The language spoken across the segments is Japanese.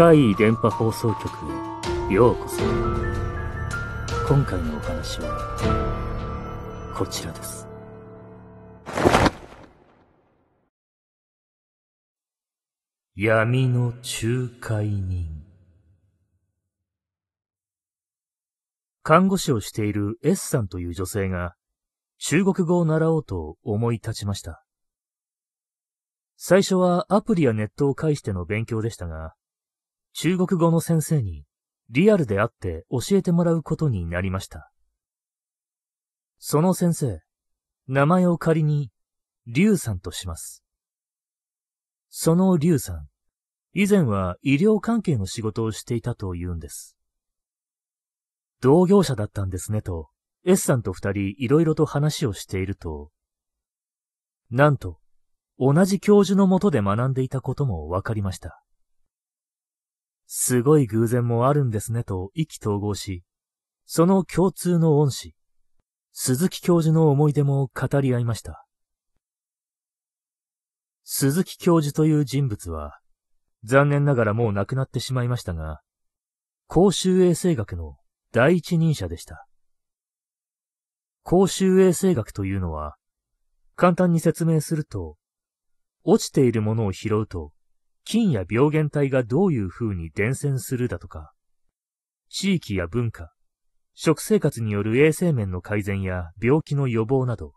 怪異電波放送局へようこそ。今回のお話は、こちらです。闇の仲介人。看護師をしている S さんという女性が、中国語を習おうと思い立ちました。最初はアプリやネットを介しての勉強でしたが、中国語の先生にリアルで会って教えてもらうことになりました。その先生、名前を仮に、リュウさんとします。そのリュウさん、以前は医療関係の仕事をしていたと言うんです。同業者だったんですねと、S さんと二人いろいろと話をしていると、なんと、同じ教授のもとで学んでいたことも分かりました。すごい偶然もあるんですねと意気投合し、その共通の恩師、鈴木教授の思い出も語り合いました。鈴木教授という人物は、残念ながらもう亡くなってしまいましたが、公衆衛生学の第一人者でした。公衆衛生学というのは、簡単に説明すると、落ちているものを拾うと、菌や病原体がどういう風に伝染するだとか、地域や文化、食生活による衛生面の改善や病気の予防など、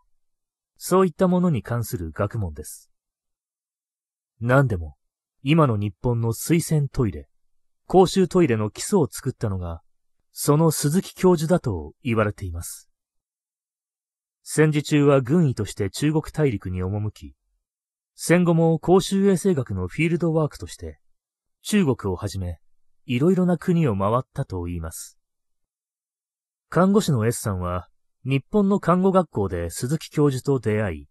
そういったものに関する学問です。何でも、今の日本の水洗トイレ、公衆トイレの基礎を作ったのが、その鈴木教授だと言われています。戦時中は軍医として中国大陸に赴き、戦後も公衆衛生学のフィールドワークとして、中国をはじめ、いろいろな国を回ったと言います。看護師の S さんは、日本の看護学校で鈴木教授と出会い、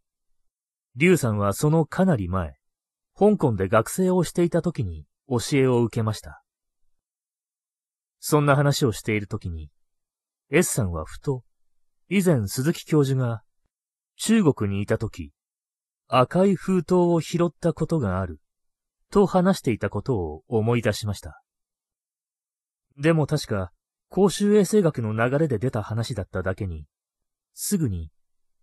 劉さんはそのかなり前、香港で学生をしていた時に教えを受けました。そんな話をしている時に、S さんはふと、以前鈴木教授が中国にいた時、赤い封筒を拾ったことがある、と話していたことを思い出しました。でも確か、公衆衛生学の流れで出た話だっただけに、すぐに、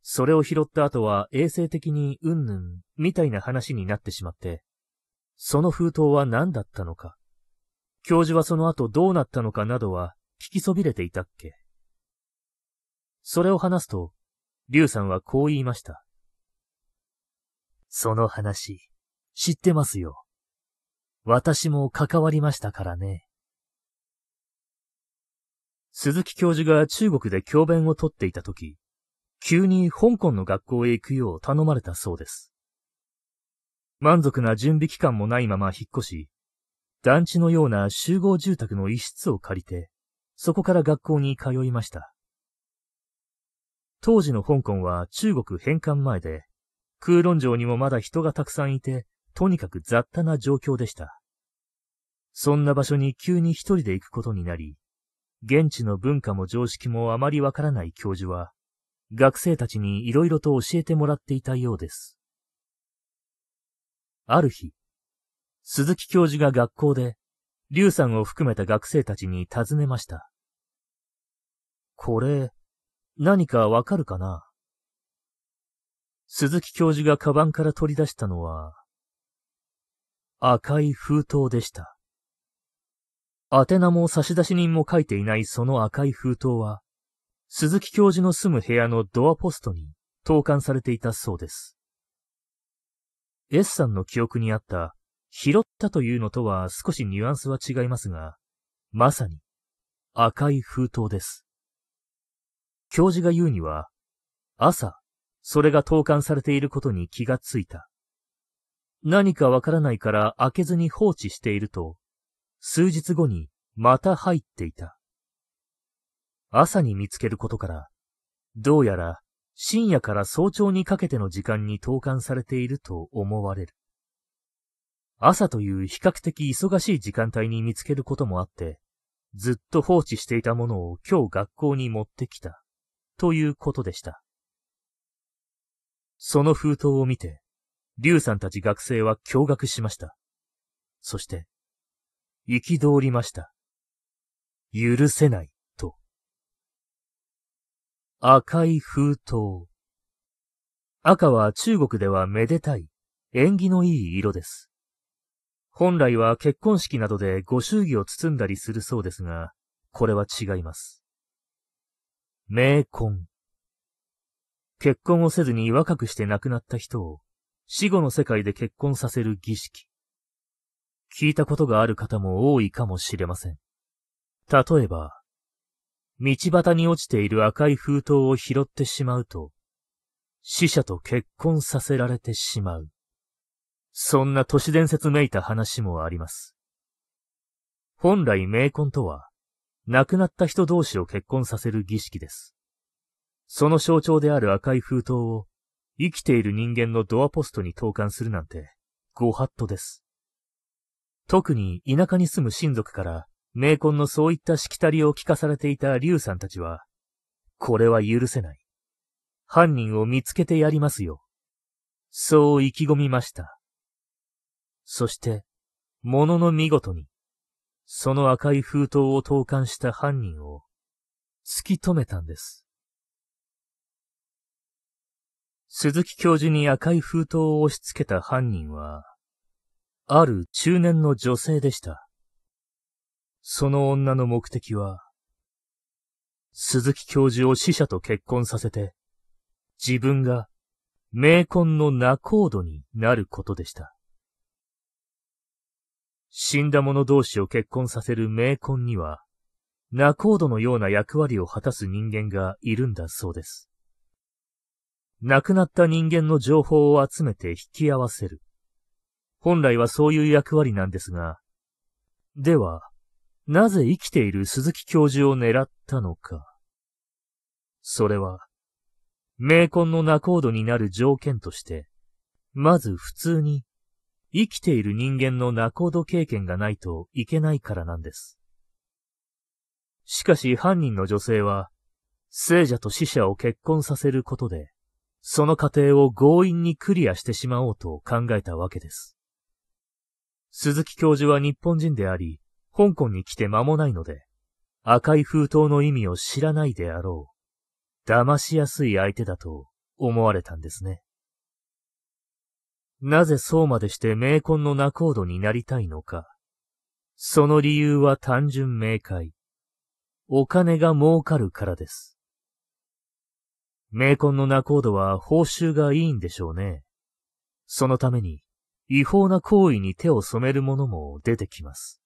それを拾った後は衛生的にうんぬん、みたいな話になってしまって、その封筒は何だったのか、教授はその後どうなったのかなどは聞きそびれていたっけ。それを話すと、劉さんはこう言いました。その話、知ってますよ。私も関わりましたからね。鈴木教授が中国で教鞭をとっていた時、急に香港の学校へ行くよう頼まれたそうです。満足な準備期間もないまま引っ越し、団地のような集合住宅の一室を借りて、そこから学校に通いました。当時の香港は中国返還前で、空論城にもまだ人がたくさんいて、とにかく雑多な状況でした。そんな場所に急に一人で行くことになり、現地の文化も常識もあまりわからない教授は、学生たちに色々と教えてもらっていたようです。ある日、鈴木教授が学校で、劉さんを含めた学生たちに尋ねました。これ、何かわかるかな？鈴木教授がカバンから取り出したのは、赤い封筒でした。宛名も差出人も書いていないその赤い封筒は、鈴木教授の住む部屋のドアポストに投函されていたそうです。S さんの記憶にあった、拾ったというのとは少しニュアンスは違いますが、まさに赤い封筒です。教授が言うには、朝、それが投函されていることに気がついた。何かわからないから開けずに放置していると、数日後にまた入っていた。朝に見つけることから、どうやら深夜から早朝にかけての時間に投函されていると思われる。朝という比較的忙しい時間帯に見つけることもあって、ずっと放置していたものを今日学校に持ってきた、ということでした。その封筒を見て、劉さんたち学生は驚愕しました。そして、憤りました。許せない、と。赤い封筒。赤は中国ではめでたい、縁起のいい色です。本来は結婚式などでご祝儀を包んだりするそうですが、これは違います。冥婚。結婚をせずに若くして亡くなった人を死後の世界で結婚させる儀式。聞いたことがある方も多いかもしれません。例えば、道端に落ちている赤い封筒を拾ってしまうと、死者と結婚させられてしまう。そんな都市伝説めいた話もあります。本来冥婚とは、亡くなった人同士を結婚させる儀式です。その象徴である赤い封筒を生きている人間のドアポストに投函するなんて、ご法度です。特に田舎に住む親族から冥婚のそういったしきたりを聞かされていた竜さんたちは、これは許せない。犯人を見つけてやりますよ。そう意気込みました。そして、ものの見事に、その赤い封筒を投函した犯人を突き止めたんです。鈴木教授に赤い封筒を押し付けた犯人は、ある中年の女性でした。その女の目的は、鈴木教授を死者と結婚させて、自分が冥婚の仲人になることでした。死んだ者同士を結婚させる冥婚には、仲人のような役割を果たす人間がいるんだそうです。亡くなった人間の情報を集めて引き合わせる。本来はそういう役割なんですが、では、なぜ生きている鈴木教授を狙ったのか。それは、冥婚の仲人になる条件として、まず普通に生きている人間の仲人経験がないといけないからなんです。しかし犯人の女性は、聖者と死者を結婚させることで、その過程を強引にクリアしてしまおうと考えたわけです。鈴木教授は日本人であり、香港に来て間もないので、赤い封筒の意味を知らないであろう。騙しやすい相手だと思われたんですね。なぜそうまでして冥婚の仲人になりたいのか。その理由は単純明快。お金が儲かるからです。冥婚の仲人は報酬がいいんでしょうね。そのために違法な行為に手を染める者も出てきます。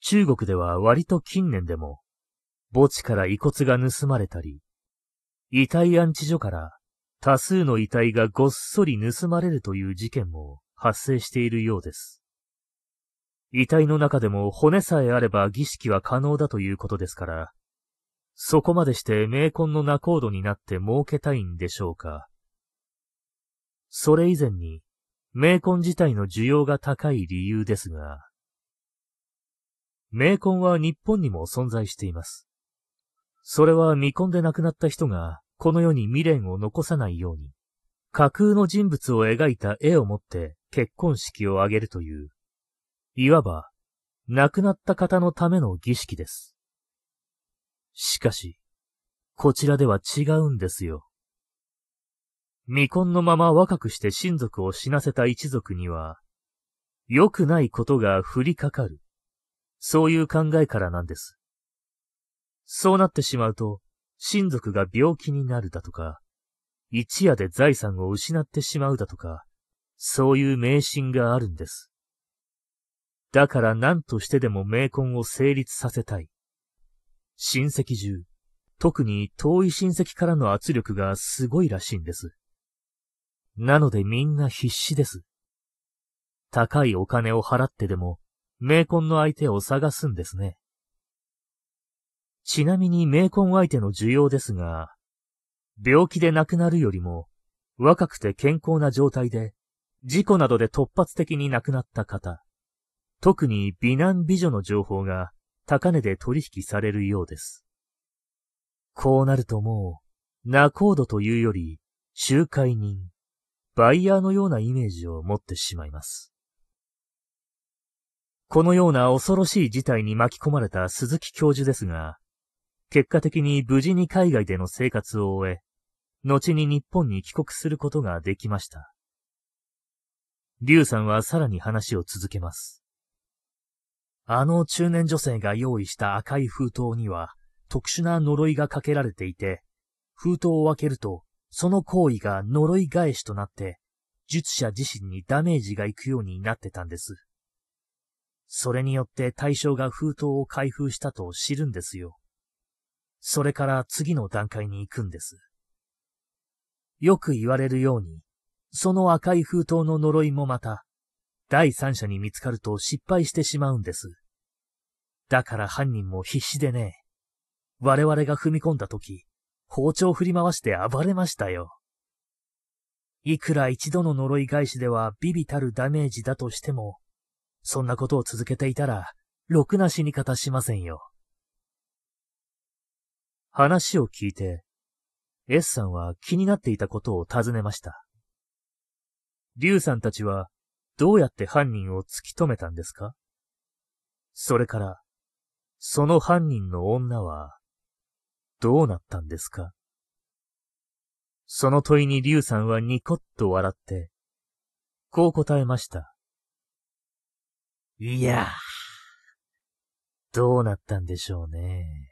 中国では割と近年でも、墓地から遺骨が盗まれたり、遺体安置所から多数の遺体がごっそり盗まれるという事件も発生しているようです。遺体の中でも骨さえあれば儀式は可能だということですから、そこまでして冥婚の仲人になって儲けたいんでしょうか。それ以前に、冥婚自体の需要が高い理由ですが、冥婚は日本にも存在しています。それは未婚で亡くなった人がこの世に未練を残さないように、架空の人物を描いた絵を持って結婚式を挙げるという、いわば、亡くなった方のための儀式です。しかし、こちらでは違うんですよ。未婚のまま若くして親族を死なせた一族には、良くないことが降りかかる。そういう考えからなんです。そうなってしまうと、親族が病気になるだとか、一夜で財産を失ってしまうだとか、そういう迷信があるんです。だから何としてでも冥婚を成立させたい。親戚中、特に遠い親戚からの圧力がすごいらしいんです。なのでみんな必死です。高いお金を払ってでも、冥婚の相手を探すんですね。ちなみに冥婚相手の需要ですが、病気で亡くなるよりも、若くて健康な状態で、事故などで突発的に亡くなった方、特に美男美女の情報が高値で取引されるようです。こうなるともう、仲人というより、仲介人、バイヤーのようなイメージを持ってしまいます。このような恐ろしい事態に巻き込まれた鈴木教授ですが、結果的に無事に海外での生活を終え、後に日本に帰国することができました。劉さんはさらに話を続けます。あの中年女性が用意した赤い封筒には特殊な呪いがかけられていて、封筒を開けると、その行為が呪い返しとなって、術者自身にダメージがいくようになってたんです。それによって対象が封筒を開封したと知るんですよ。それから次の段階に行くんです。よく言われるように、その赤い封筒の呪いもまた、第三者に見つかると失敗してしまうんです。だから犯人も必死でね、我々が踏み込んだ時、包丁振り回して暴れましたよ。いくら一度の呪い返しではビビたるダメージだとしても、そんなことを続けていたら、ろくな死に方しませんよ。話を聞いて、S さんは気になっていたことを尋ねました。リュウさんたちはどうやって犯人を突き止めたんですか？それから、その犯人の女はどうなったんですか？その問いにリュウさんはニコッと笑って、こう答えました。いや、どうなったんでしょうね。